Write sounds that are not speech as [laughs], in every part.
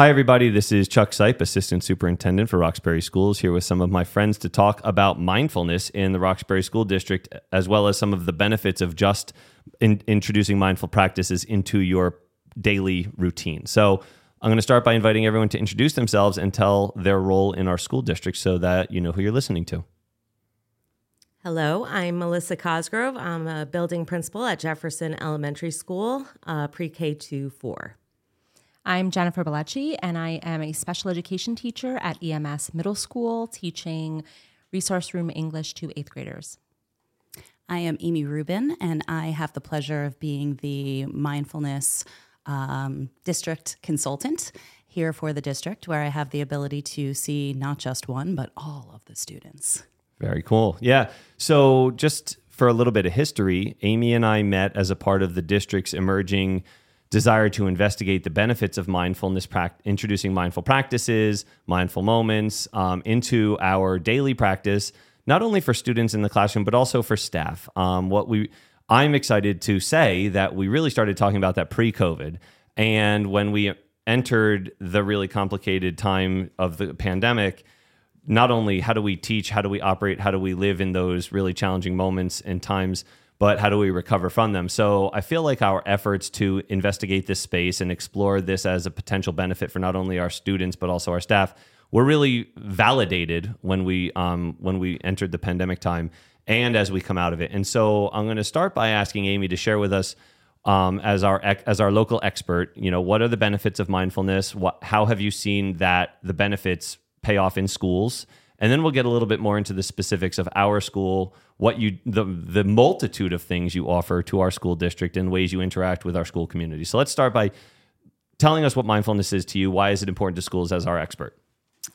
Hi, everybody. This is Chuck Seipp, Assistant Superintendent for Roxbury Schools, here with some of my friends to talk about mindfulness in the Roxbury School District, as well as some of the benefits of just in, introducing mindful practices into your daily routine. So, I'm going to start by inviting everyone to introduce themselves and tell their role in our school district so that you know who you're listening to. Hello, I'm Melissa Cosgrove. I'm a building principal at Jefferson Elementary School, uh, pre K to 4. I'm Jennifer Billeci, and I am a special education teacher at EMS Middle School, teaching resource room English to eighth graders. I am Amy Rubin, and I have the pleasure of being the mindfulness um, district consultant here for the district, where I have the ability to see not just one, but all of the students. Very cool. Yeah. So, just for a little bit of history, Amy and I met as a part of the district's emerging desire to investigate the benefits of mindfulness, introducing mindful practices, mindful moments um, into our daily practice, not only for students in the classroom, but also for staff. Um, what we I'm excited to say that we really started talking about that pre COVID. And when we entered the really complicated time of the pandemic, not only how do we teach, how do we operate, how do we live in those really challenging moments and times, but how do we recover from them? So I feel like our efforts to investigate this space and explore this as a potential benefit for not only our students but also our staff were really validated when we um, when we entered the pandemic time and as we come out of it. And so I'm going to start by asking Amy to share with us. Um, as our as our local expert, you know, what are the benefits of mindfulness? What, how have you seen that the benefits pay off in schools? And then we'll get a little bit more into the specifics of our school what you the the multitude of things you offer to our school district and ways you interact with our school community. So let's start by telling us what mindfulness is to you. Why is it important to schools as our expert?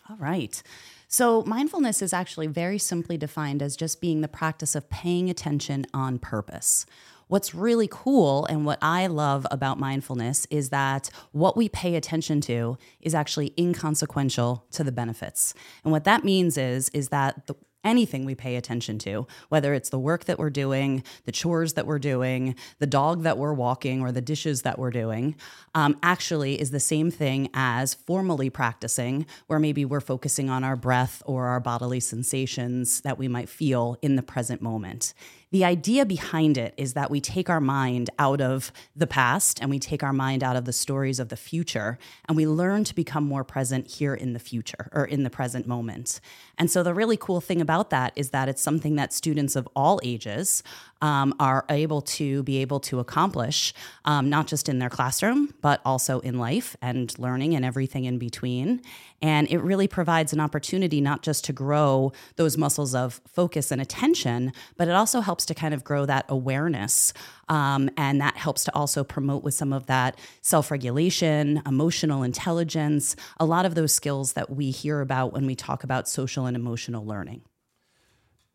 All right. So, mindfulness is actually very simply defined as just being the practice of paying attention on purpose. What's really cool and what I love about mindfulness is that what we pay attention to is actually inconsequential to the benefits. And what that means is is that the anything we pay attention to, whether it's the work that we're doing, the chores that we're doing, the dog that we're walking, or the dishes that we're doing, um, actually is the same thing as formally practicing, where maybe we're focusing on our breath or our bodily sensations that we might feel in the present moment. The idea behind it is that we take our mind out of the past and we take our mind out of the stories of the future and we learn to become more present here in the future or in the present moment. And so the really cool thing about that is that it's something that students of all ages um, are able to be able to accomplish, um, not just in their classroom, but also in life and learning and everything in between. And it really provides an opportunity not just to grow those muscles of focus and attention, but it also helps to kind of grow that awareness. Um, and that helps to also promote with some of that self regulation, emotional intelligence, a lot of those skills that we hear about when we talk about social and emotional learning.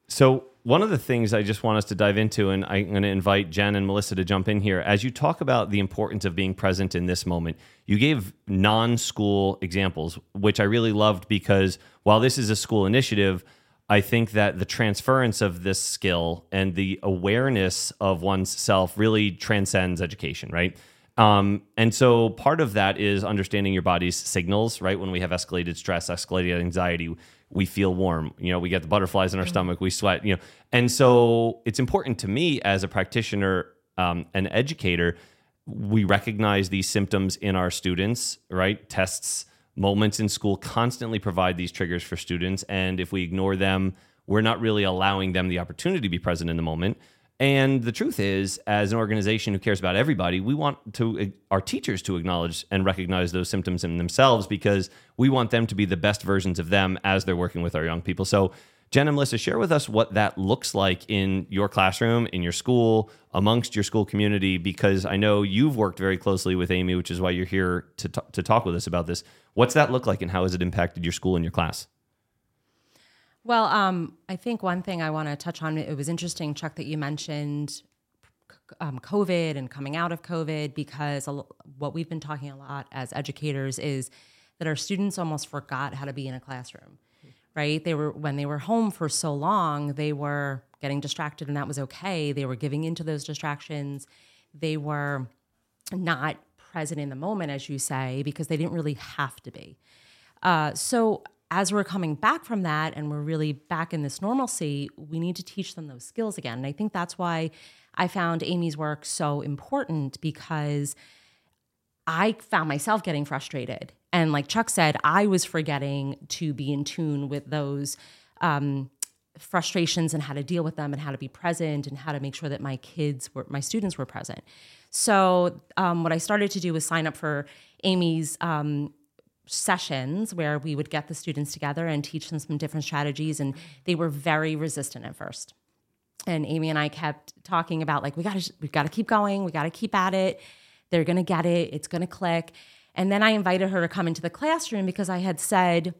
So, one of the things I just want us to dive into, and I'm going to invite Jen and Melissa to jump in here, as you talk about the importance of being present in this moment, you gave non school examples, which I really loved because while this is a school initiative, I think that the transference of this skill and the awareness of one's self really transcends education, right? Um, and so part of that is understanding your body's signals, right? When we have escalated stress, escalated anxiety, we feel warm. You know, we get the butterflies in our mm-hmm. stomach, we sweat. You know, and so it's important to me as a practitioner, um, an educator, we recognize these symptoms in our students, right? Tests, moments in school constantly provide these triggers for students, and if we ignore them, we're not really allowing them the opportunity to be present in the moment. And the truth is, as an organization who cares about everybody, we want to uh, our teachers to acknowledge and recognize those symptoms in themselves because we want them to be the best versions of them as they're working with our young people. So, Jen and Melissa, share with us what that looks like in your classroom, in your school, amongst your school community, because I know you've worked very closely with Amy, which is why you're here to, t- to talk with us about this. What's that look like, and how has it impacted your school and your class? Well, um, I think one thing I want to touch on, it was interesting, Chuck, that you mentioned um, COVID and coming out of COVID, because what we've been talking a lot as educators is that our students almost forgot how to be in a classroom, right? They were, when they were home for so long, they were getting distracted and that was okay. They were giving into those distractions. They were not present in the moment, as you say, because they didn't really have to be. Uh, so as we're coming back from that and we're really back in this normalcy, we need to teach them those skills again. And I think that's why I found Amy's work so important because I found myself getting frustrated. And like Chuck said, I was forgetting to be in tune with those um, frustrations and how to deal with them and how to be present and how to make sure that my kids were, my students were present. So, um, what I started to do was sign up for Amy's um, sessions where we would get the students together and teach them some different strategies and they were very resistant at first. And amy and i kept talking about like we got to we got to keep going we got to keep at it. They're to get it it's to click. And then i invited her to come into the classroom because i had said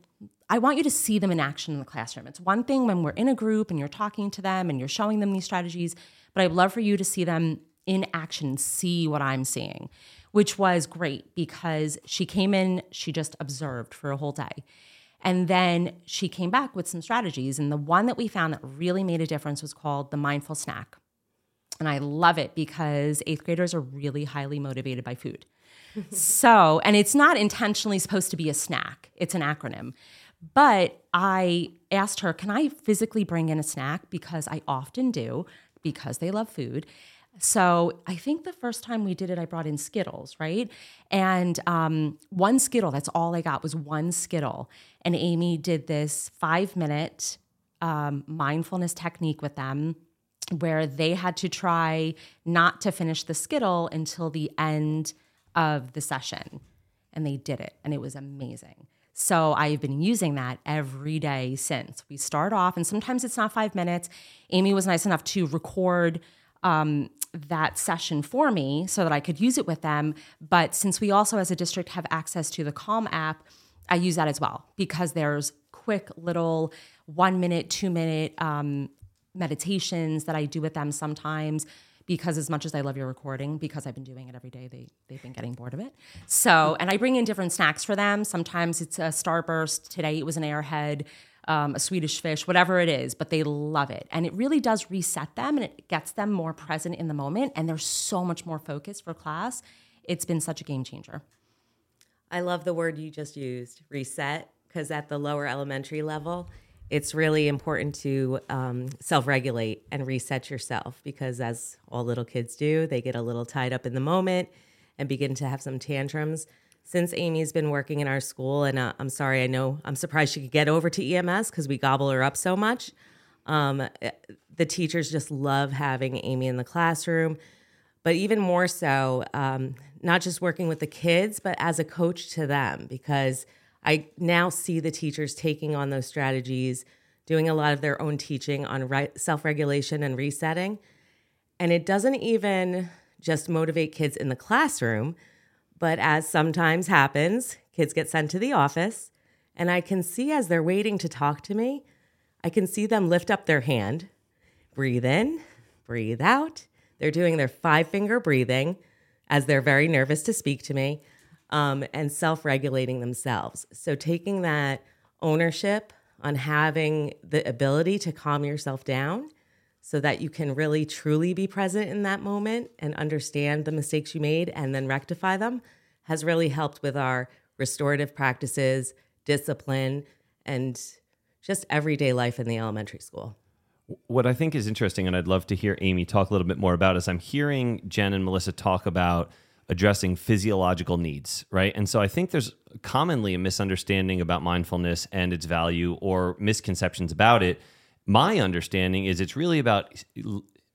i want you to see them in action in the classroom. It's one thing when we're in a group and you're talking to them and you're showing them these strategies but i'd love for you to see them in action see what i'm seeing which was great because she came in, she just observed for a whole day. And then she came back with some strategies. And the one that we found that really made a difference was called the mindful snack. And I love it because eighth graders are really highly motivated by food. [laughs] so, and it's not intentionally supposed to be a snack, it's an acronym. But I asked her, can I physically bring in a snack? Because I often do, because they love food. So I think the first time we did it, I brought in Skittles, right? And um, one Skittle, that's all I got was one Skittle. And Amy did this five minute um, mindfulness technique with them where they had to try not to finish the Skittle until the end of the session. And they did it, and it was amazing. So I've been using that every day since. We start off, and sometimes it's not five minutes. Amy was nice enough to record um, that session for me so that I could use it with them. But since we also, as a district, have access to the Calm app, I use that as well because there's quick little one minute, two minute um, meditations that I do with them sometimes. Because as much as I love your recording, because I've been doing it every day, they they've been getting bored of it. So, and I bring in different snacks for them. Sometimes it's a Starburst. Today it was an Airhead um, a Swedish fish, whatever it is, but they love it. And it really does reset them and it gets them more present in the moment. And they're so much more focused for class. It's been such a game changer. I love the word you just used, reset, because at the lower elementary level, it's really important to um, self regulate and reset yourself because, as all little kids do, they get a little tied up in the moment and begin to have some tantrums since Amy's been working in our school, and uh, I'm sorry, I know I'm surprised she could get over to EMS because we gobble her up so much. Um, eh, the teachers just love having Amy in the classroom, but even more so, um, not just working with the kids, but as a coach to them, because I now see the teachers taking on those strategies, doing a lot of their own teaching on re- self regulation and resetting. And it doesn't even just motivate kids in the classroom but as sometimes happens, kids get sent to the office, and I can see as they're waiting to talk to me, I can see them lift up their hand, breathe in, breathe out. They're doing their five finger breathing as they're very nervous to speak to me um, and self regulating themselves. So, taking that ownership on having the ability to calm yourself down so that you can really truly be present in that moment and understand the mistakes you made and then rectify them has really helped with our restorative practices, discipline, and just everyday life in the elementary school. What I think is interesting, and I'd love to hear Amy talk a little bit more about, is I'm hearing Jen and Melissa talk about addressing physiological needs, right? And so I think there's commonly a misunderstanding about mindfulness and its value or misconceptions about it my understanding is it's really about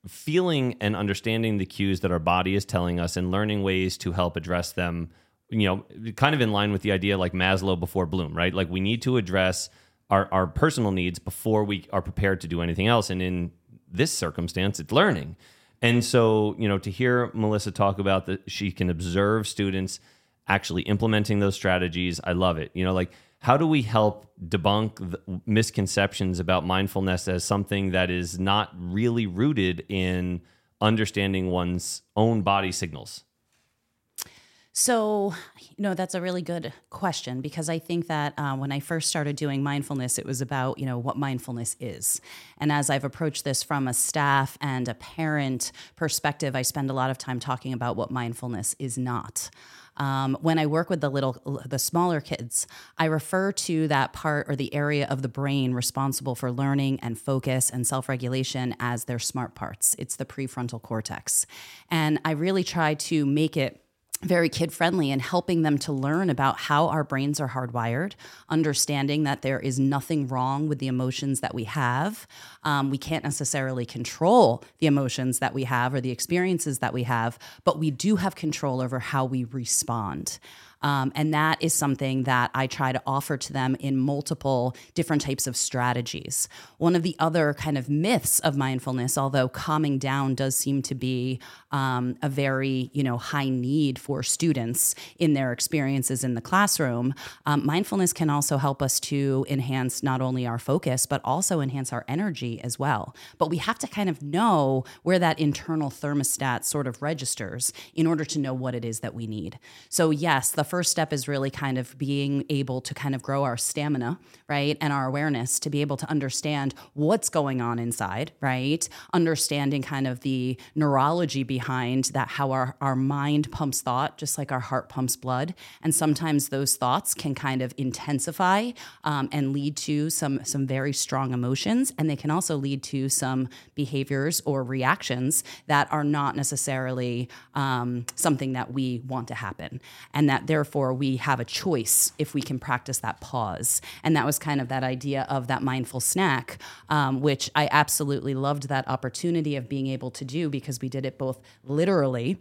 feeling and understanding the cues that our body is telling us and learning ways to help address them you know kind of in line with the idea like maslow before bloom right? Like we need to address our, our personal needs before we are prepared to do anything else. And in this circumstance it's learning. And so you know to hear melissa talk about that she can observe students actually implementing those strategies i love it. You know like how do we help debunk misconceptions about mindfulness as something that is not really rooted in understanding one's own body signals? So, you know, that's a really good question because I think that uh, when I first started doing mindfulness, it was about, you know, what mindfulness is. And as I've approached this from a staff and a parent perspective, I spend a lot of time talking about what mindfulness is not. Um, when I work with the little, the smaller kids, I refer to that part or the area of the brain responsible for learning and focus and self regulation as their smart parts. It's the prefrontal cortex. And I really try to make it very kid friendly and helping them to learn about how our brains are hardwired, understanding that there is nothing wrong with the emotions that we have. Um, we can't necessarily control the emotions that we have or the experiences that we have, but we do have control over how we respond. Um, and that is something that I try to offer to them in multiple different types of strategies. One of the other kind of myths of mindfulness, although calming down does seem to be um, a very you know high need for students in their experiences in the classroom, um, mindfulness can also help us to enhance not only our focus but also enhance our energy as well. But we have to kind of know where that internal thermostat sort of registers in order to know what it is that we need. So yes, the first step is really kind of being able to kind of grow our stamina, right? And our awareness to be able to understand what's going on inside, right? Understanding kind of the neurology behind that, how our, our mind pumps thought, just like our heart pumps blood. And sometimes those thoughts can kind of intensify um, and lead to some, some very strong emotions. And they can also lead to some behaviors or reactions that are not necessarily um, something that we want to happen. And that there therefore we have a choice if we can practice that pause. And that was kind of that idea of that mindful snack, um, which I absolutely loved that opportunity of being able to do because we did it both literally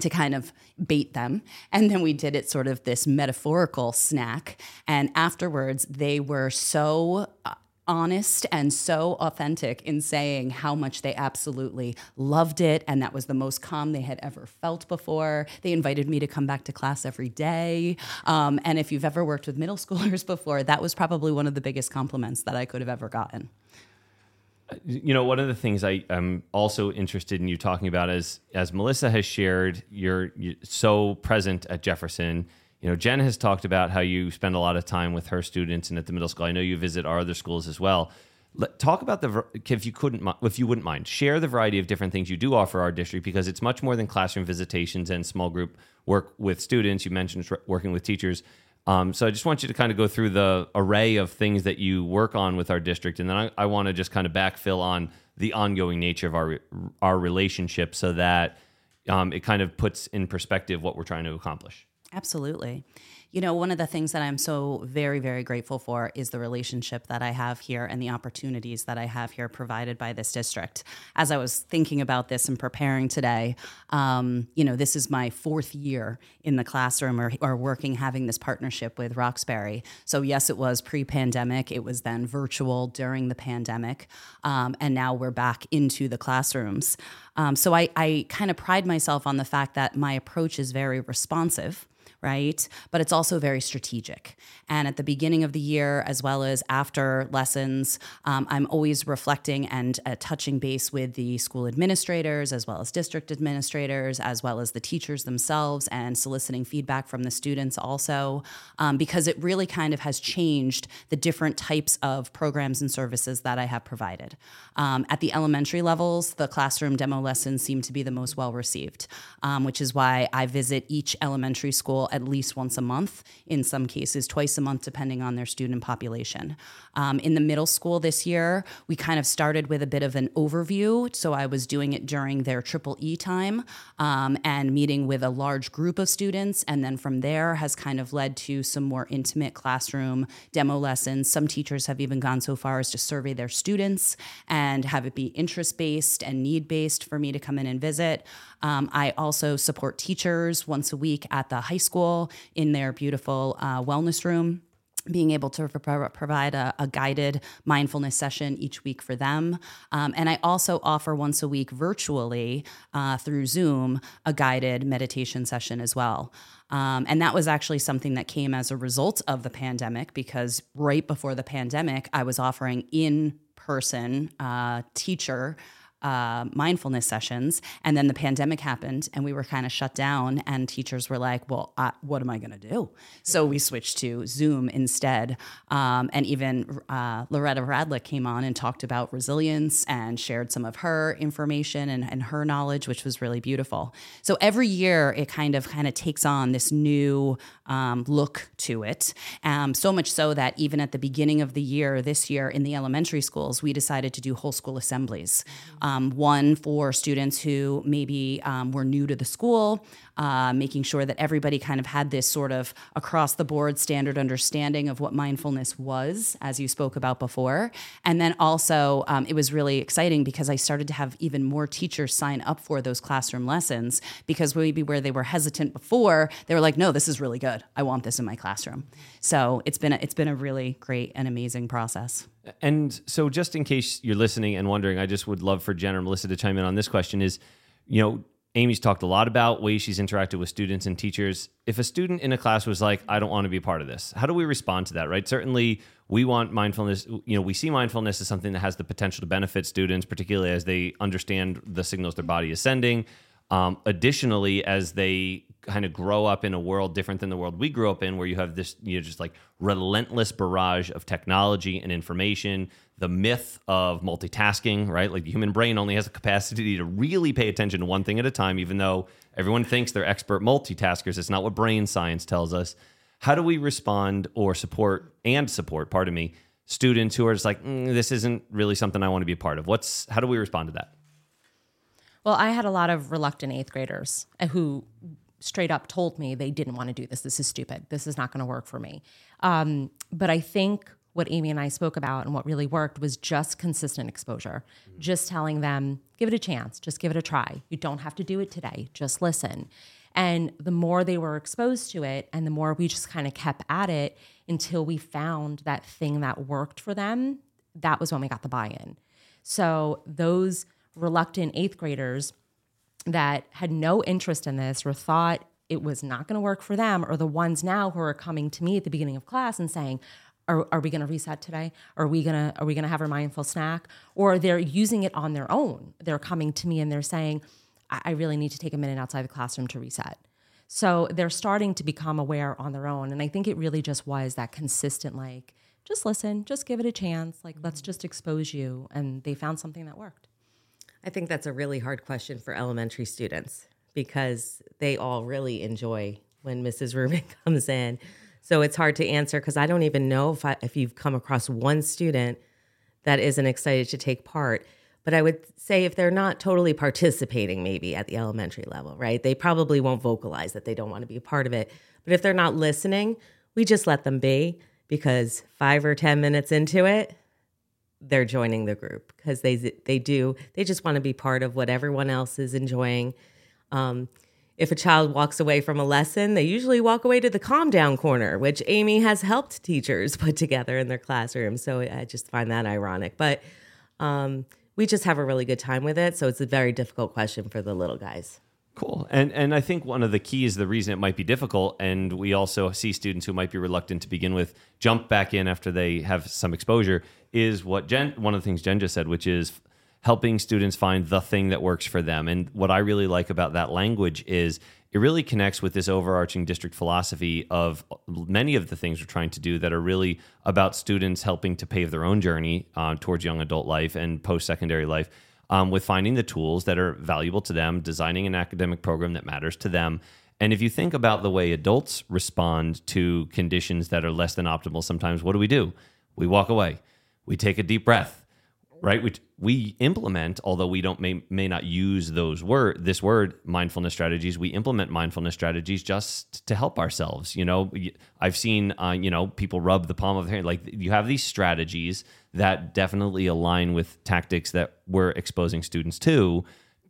to kind of bait them. And then we did it sort of this metaphorical snack. And afterwards, they were so uh, honest and so authentic in saying how much they absolutely loved it and that was the most calm they had ever felt before. They invited me to come back to class every day. Um, and if you've ever worked with middle [laughs] schoolers before, that was probably one of the biggest compliments that I could have ever gotten. You know, one of the things I am also interested in you talking about is, as Melissa has shared, you're, you're so present at Jefferson you know, Jen has talked about how you spend a lot of time with her students and at the middle school. I know you visit our other schools as well. Let, talk about the if you couldn't if you wouldn't mind share the variety of different things you do offer our district because it's much more than classroom visitations and small group work with students. You mentioned working with teachers. Um, so I just want you to kind of go through the array of things that you work on with our district, and then I, I want to just kind of backfill on the ongoing nature of our our relationship so that um, it kind of puts in perspective what we're trying to accomplish. Absolutely. You know, one of the things that I'm so very, very grateful for is the relationship that I have here and the opportunities that I have here provided by this district. As I was thinking about this and preparing today, um, you know, this is my fourth year in the classroom or, or working, having this partnership with Roxbury. So, yes, it was pre pandemic, it was then virtual during the pandemic, um, and now we're back into the classrooms. Um, so, I, I kind of pride myself on the fact that my approach is very responsive right? But it's also very strategic. And at the beginning of the year, as well as after lessons, um, I'm always reflecting and uh, touching base with the school administrators, as well as district administrators, as well as the teachers themselves, and soliciting feedback from the students also, um, because it really kind of has changed the different types of programs and services that I have provided. Um, at the elementary levels, the classroom demo lessons seem to be the most well received, um, which is why I visit each elementary school at least once a month, in some cases, twice a month, depending on their student population. Um, in the middle school this year, we kind of started with a bit of an overview. So I was doing it during their triple E time um, and meeting with a large group of students. And then from there has kind of led to some more intimate classroom demo lessons. Some teachers have even gone so far as to survey their students and have it be interest based and need based for me to come in and visit. Um, I also support teachers once a week at the high school in their beautiful uh, wellness room being able to pro- provide a, a, guided mindfulness session each week for them. Um, and I also offer once a week virtually uh, through Zoom a guided meditation session as well. Um, and that was actually something that came as a result of the pandemic because right before the pandemic, I was offering in person uh, teacher uh, mindfulness sessions. And then the pandemic happened and we were kind of shut down, and teachers were like, well, uh, what am I going to do? So we switched to Zoom instead. Um, and even uh, Loretta Radlick came on and talked about resilience and shared some of her information and, and her knowledge, which was really beautiful. So every year it kind of kind of takes on this new um, look to it. Um, so much so that even at the beginning of the year, this year in the elementary schools, we decided to do whole school assemblies. One for students who maybe um, were new to the school, uh, making sure that everybody kind of had this sort of across the board standard understanding of what mindfulness was, as you spoke about before. And then also, um, it was really exciting because I started to have even more teachers sign up for those classroom lessons because maybe where they were hesitant before, they were like, no, this is really good. I want this in my classroom. So it's been a, it's been a really great and amazing process. And so, just in case you're listening and wondering, I just would love for Jen or Melissa to chime in on this question: is you know Amy's talked a lot about ways she's interacted with students and teachers. If a student in a class was like, I don't want to be part of this, how do we respond to that, right? Certainly, we want mindfulness, you know, we see mindfulness as something that has the potential to benefit students, particularly as they understand the signals their body is sending. Um, additionally, as they kind of grow up in a world different than the world we grew up in, where you have this, you know, just like relentless barrage of technology and information, the myth of multitasking, right? Like the human brain only has a capacity to really pay attention to one thing at a time, even though everyone thinks they're expert multitaskers. It's not what brain science tells us. How do we respond or support and support, pardon me, students who are just like, mm, this isn't really something I want to be a part of? What's how do we respond to that? Well, I had a lot of reluctant eighth graders who straight up told me they didn't want to do this. This is stupid. This is not going to work for me. Um, but I think what Amy and I spoke about and what really worked was just consistent exposure. Mm-hmm. Just telling them, give it a chance, just give it a try. You don't have to do it today, just listen. And the more they were exposed to it, and the more we just kind of kept at it until we found that thing that worked for them, that was when we got the buy in. So those reluctant eighth graders that had no interest in this or thought it was not going to work for them, or the ones now who are coming to me at the beginning of class and saying, are, are we going to reset today? Are we going to are we going to have our mindful snack? Or they're using it on their own. They're coming to me and they're saying, I, I really need to take a minute outside the classroom to reset. So they're starting to become aware on their own. And I think it really just was that consistent, like, just listen, just give it a chance. Like, let's just expose you. And they found something that worked. I think that's a really hard question for elementary students because they all really enjoy when Mrs. Rubin [laughs] comes in. So it's hard to answer because I don't even know if I, if you've come across one student that isn't excited to take part. But I would say if they're not totally participating, maybe at the elementary level, right? They probably won't vocalize that they don't want to be a part of it. But if they're not listening, we just let them be because five or 10 minutes into it, they're joining the group because they they do they just want to be part of what everyone else is enjoying. Um, if a child walks away from a lesson, they usually walk away to the calm down corner, which Amy has helped teachers [laughs] put together in their classroom. So I just find that ironic, but um, we just have a really good time with it. So it's a very difficult question for the little guys. Cool. And and I think one of the keys, the reason it might be difficult, and we also see students who might be reluctant to begin with jump back in after they have some exposure, is what Jen one of the things Jen just said, which is helping students find the thing that works for them. And what I really like about that language is it really connects with this overarching district philosophy of many of the things we're trying to do that are really about students helping to pave their own journey uh, towards young adult life and post secondary life um, with finding the tools that are valuable to them, designing an academic program that matters to them. And if you think about the way adults respond to conditions that are less than optimal, sometimes what do we do? We walk away. We take a deep breath right? We we implement, although we don't may may not use those word this word mindfulness strategies. We implement mindfulness strategies just to help ourselves. You know, I've seen uh, you know people rub the palm of their hand. Like you have these strategies that definitely align with tactics that we're exposing students to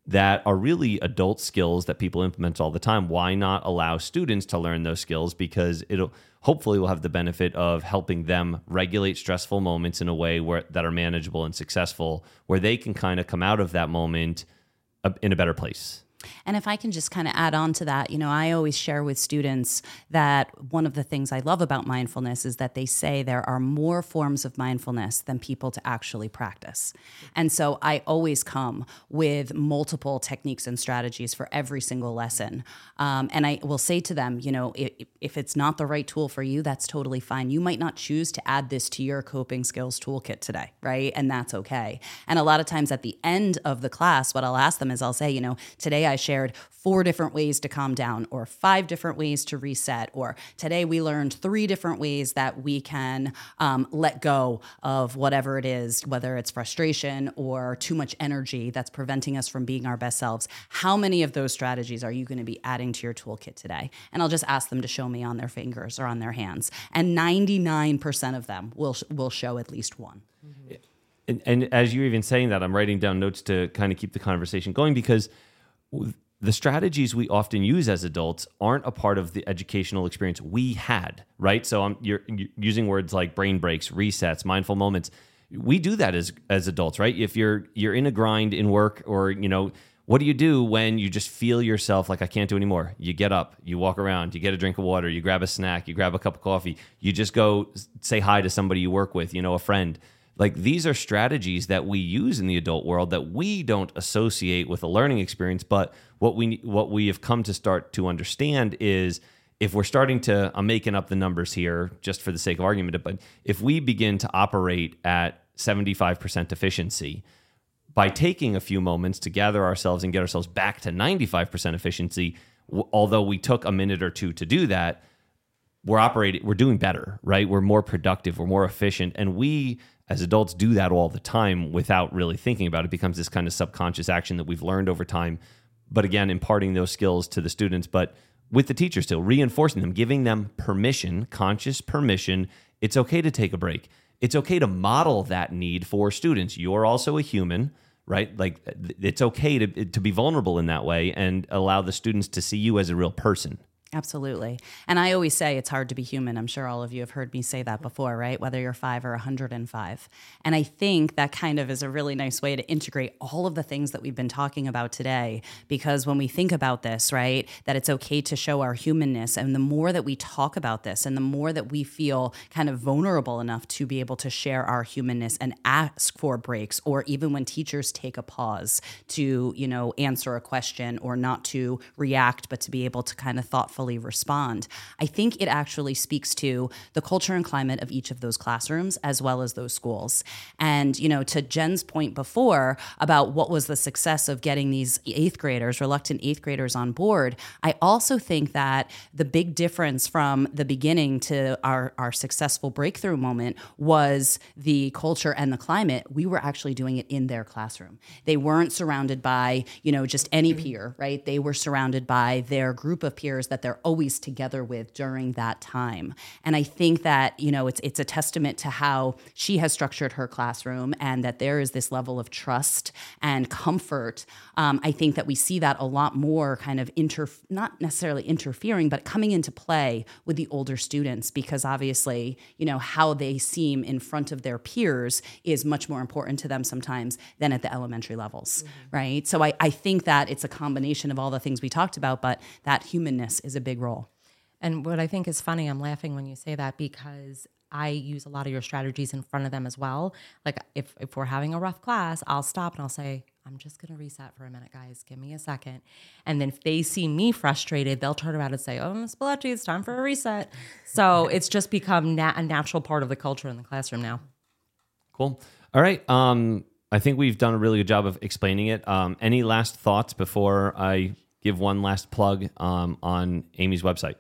that are really adult skills that people implement all the time. Why not allow students to learn those skills? Because it'll hopefully will have the benefit of helping them regulate stressful moments in a way where that are manageable and successful, where they can kind of come out of that moment uh, in a better place. And if I can just kind of add on to that, you know, I always share with students that one of the things I love about mindfulness is that they say there are more forms of mindfulness than people to actually practice. And so I always come with multiple techniques and strategies for every single lesson. Um, and I will say to them, you know, if, if it's not the right tool for you, that's totally fine. You might not choose to add this to your coping skills toolkit today, right? And that's okay. And a lot of times at the end of the class, what I'll ask them is I'll say, you know, today I shared four different ways to calm down, or five different ways to reset, or today we learned three different ways that we can um, let go of whatever it is, whether it's frustration or too much energy that's preventing us from being our best selves. How many of those strategies are you going to be adding to your toolkit today? And I'll just ask them to show me on their fingers or on their hands. And 99% of them will, will show at least one. And, and as you're even saying that, I'm writing down notes to kind of keep the conversation going because the strategies we often use as adults aren't a part of the educational experience we had, right? So I'm you're, using words like brain breaks, resets, mindful moments. We do that as as adults, right? If you're you're in a grind in work or, you know, what do you do when you just feel yourself like I can't do anymore? You get up, you walk around, you get a drink of water, you grab a snack, you grab a cup of coffee, you just go say hi to somebody you work with, you know, a friend like these are strategies that we use in the adult world that we don't associate with a learning experience but what we what we have come to start to understand is if we're starting to I'm making up the numbers here just for the sake of argument but if we begin to operate at 75% efficiency by taking a few moments to gather ourselves and get ourselves back to 95% efficiency although we took a minute or two to do that we're operating we're doing better right? We're more productive we're more efficient. And we as adults do that all the time without really thinking about it. it becomes this kind of subconscious action that we've learned over time. But again imparting those skills to the students but with the teacher still reinforcing them giving them permission conscious permission it's okay to take a break. It's okay to model that need for students. You're also a human right? Like it's okay to, to be vulnerable in that way and allow the students to see you as a real person Absolutely. And I always say it's hard to be human. I'm sure all of you have heard me say that before, right? Whether you're five or 105. And I think that kind of is a really nice way to integrate all of the things that we've been talking about today. Because when we think about this, right, that it's okay to show our humanness. And the more that we talk about this and the more that we feel kind of vulnerable enough to be able to share our humanness and ask for breaks, or even when teachers take a pause to, you know, answer a question or not to react, but to be able to kind of thoughtfully thoughtfully respond. I think it actually speaks to the culture and climate of each of those classrooms as well as those schools. And, you know, to Jen's point before about what was the success of getting these eighth graders, reluctant eighth graders on board, I also think that the big difference from the beginning to our, our successful breakthrough moment was the culture and the climate. We were actually doing it in their classroom. They weren't surrounded by, you know, just any peer, right? They were surrounded by their group of peers that they're they're always together with during that time. And I think that, you know, it's it's a testament to how she has structured her classroom and that there is this level of trust and comfort. Um, I think that we see that a lot more kind of inter not necessarily interfering, but coming into play with the older students because obviously, you know, how they seem in front of their peers is much more important to them sometimes than at the elementary levels. Mm-hmm. Right. So I, I think that it's a combination of all the things we talked about, but that humanness is a big role. And what I think is funny, I'm laughing when you say that because I use a lot of your strategies in front of them as well. Like if, if we're having a rough class, I'll stop and I'll say, I'm just going to reset for a minute, guys. Give me a second. And then if they see me frustrated, they'll turn around and say, Oh, Miss Billeci, it's time for a reset. So it's just become na- a natural part of the culture in the classroom now. Cool. All right. Um, I think we've done a really good job of explaining it. Um, any last thoughts before I give one last plug um, on Amy's website.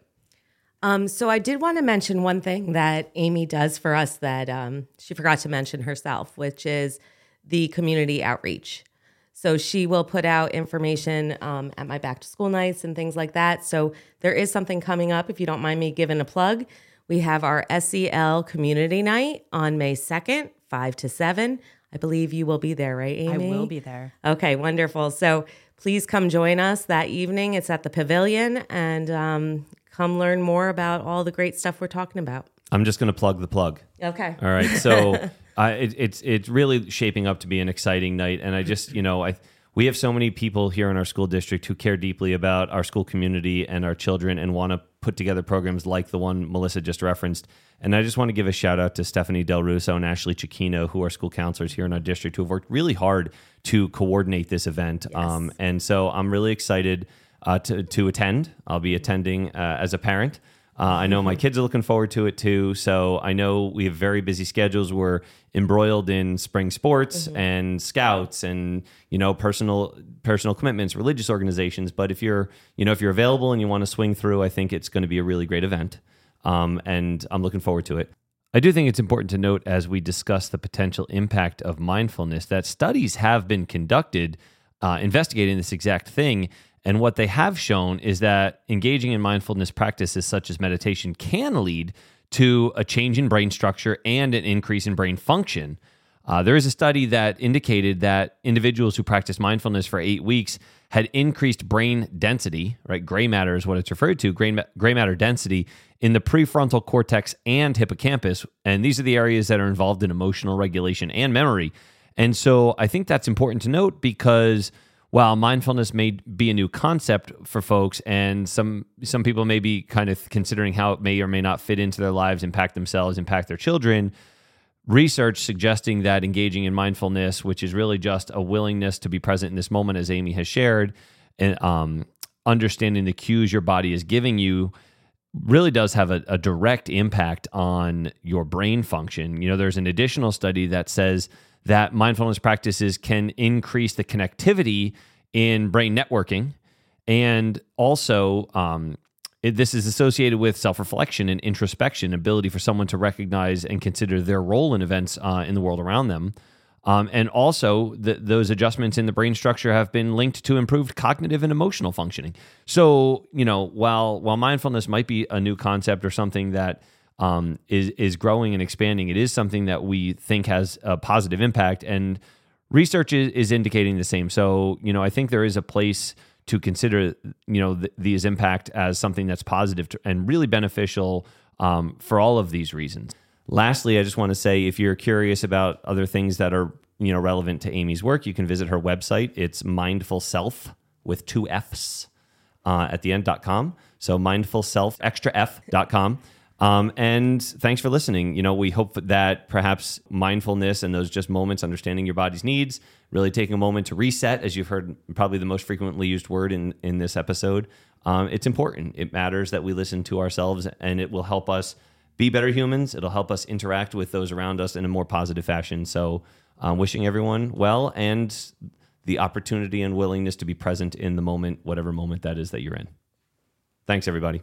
Um, so I did want to mention one thing that Amy does for us that um, she forgot to mention herself, which is the community outreach. So she will put out information um, at my back to school nights and things like that. So there is something coming up. If you don't mind me giving a plug, we have our SEL community night on May 2nd, 5 to 7. I believe you will be there, right, Amy? I will be there. Okay, wonderful. So please come join us that evening. It's at the Pavilion and um, come learn more about all the great stuff we're talking about. I'm just going to plug the plug. Okay. All right. So [laughs] uh, it, it's it's really shaping up to be an exciting night, and I just you know I we have so many people here in our school district who care deeply about our school community and our children and want to put together programs like the one Melissa just referenced. And I just want to give a shout out to Stephanie Del Russo and Ashley Chiquino, who are school counselors here in our district, who have worked really hard to coordinate this event. Yes. Um, and so I'm really excited uh, to, to attend. I'll be attending uh, as a parent. Uh, I know my kids are looking forward to it too. So I know we have very busy schedules. We're embroiled in spring sports and scouts and you know personal personal commitments, religious organizations. But if you're you know if you're available and you want to swing through, I think it's going to be a really great event. Um, and I'm looking forward to it. I do think it's important to note as we discuss the potential impact of mindfulness that studies have been conducted uh, investigating this exact thing. And what they have shown is that engaging in mindfulness practices such as meditation can lead to a change in brain structure and an increase in brain function. Uh, there is a study that indicated that individuals who practiced mindfulness for eight weeks had increased brain density, right? Gray matter is what it's referred to, gray, gray matter density in the prefrontal cortex and hippocampus. And these are the areas that are involved in emotional regulation and memory. And so I think that's important to note because while mindfulness may be a new concept for folks and some some people may be kind of considering how it may or may not fit into their lives, impact themselves, impact their children, research suggesting that engaging in mindfulness, which is really just a willingness to be present in this moment, as Amy has shared, and um, understanding the cues your body is giving you, really does have a, a direct impact on your brain function. You know, there's an additional study that says that mindfulness practices can increase the connectivity in brain networking and also um, it, this is associated with self-reflection and introspection ability for someone to recognize and consider their role in events uh, in the world around them. Um, and also the, those adjustments in the brain structure have been linked to improved cognitive and emotional functioning. So you know while while mindfulness might be a new concept or something that um, is is growing and expanding it is something that we think has a positive impact and research is, is indicating the same so you know i think there is a place to consider you know th- these impact as something that's positive to, and really beneficial um, for all of these reasons. Lastly, I just want to say if you're curious about other things that are you know relevant to Amy's work, you can visit her website. It's mindful self with two F's uh, at the end end.com. So mindful self extra. Um, and thanks for listening. You know, we hope that perhaps mindfulness and those just moments, understanding your body's needs, really taking a moment to reset, as you've heard probably the most frequently used word in, in this episode. Um, it's important. It matters that we listen to ourselves and it will help us be better humans. It'll help us interact with those around us in a more positive fashion. So, um, wishing everyone well and the opportunity and willingness to be present in the moment, whatever moment that is that you're in. Thanks, everybody.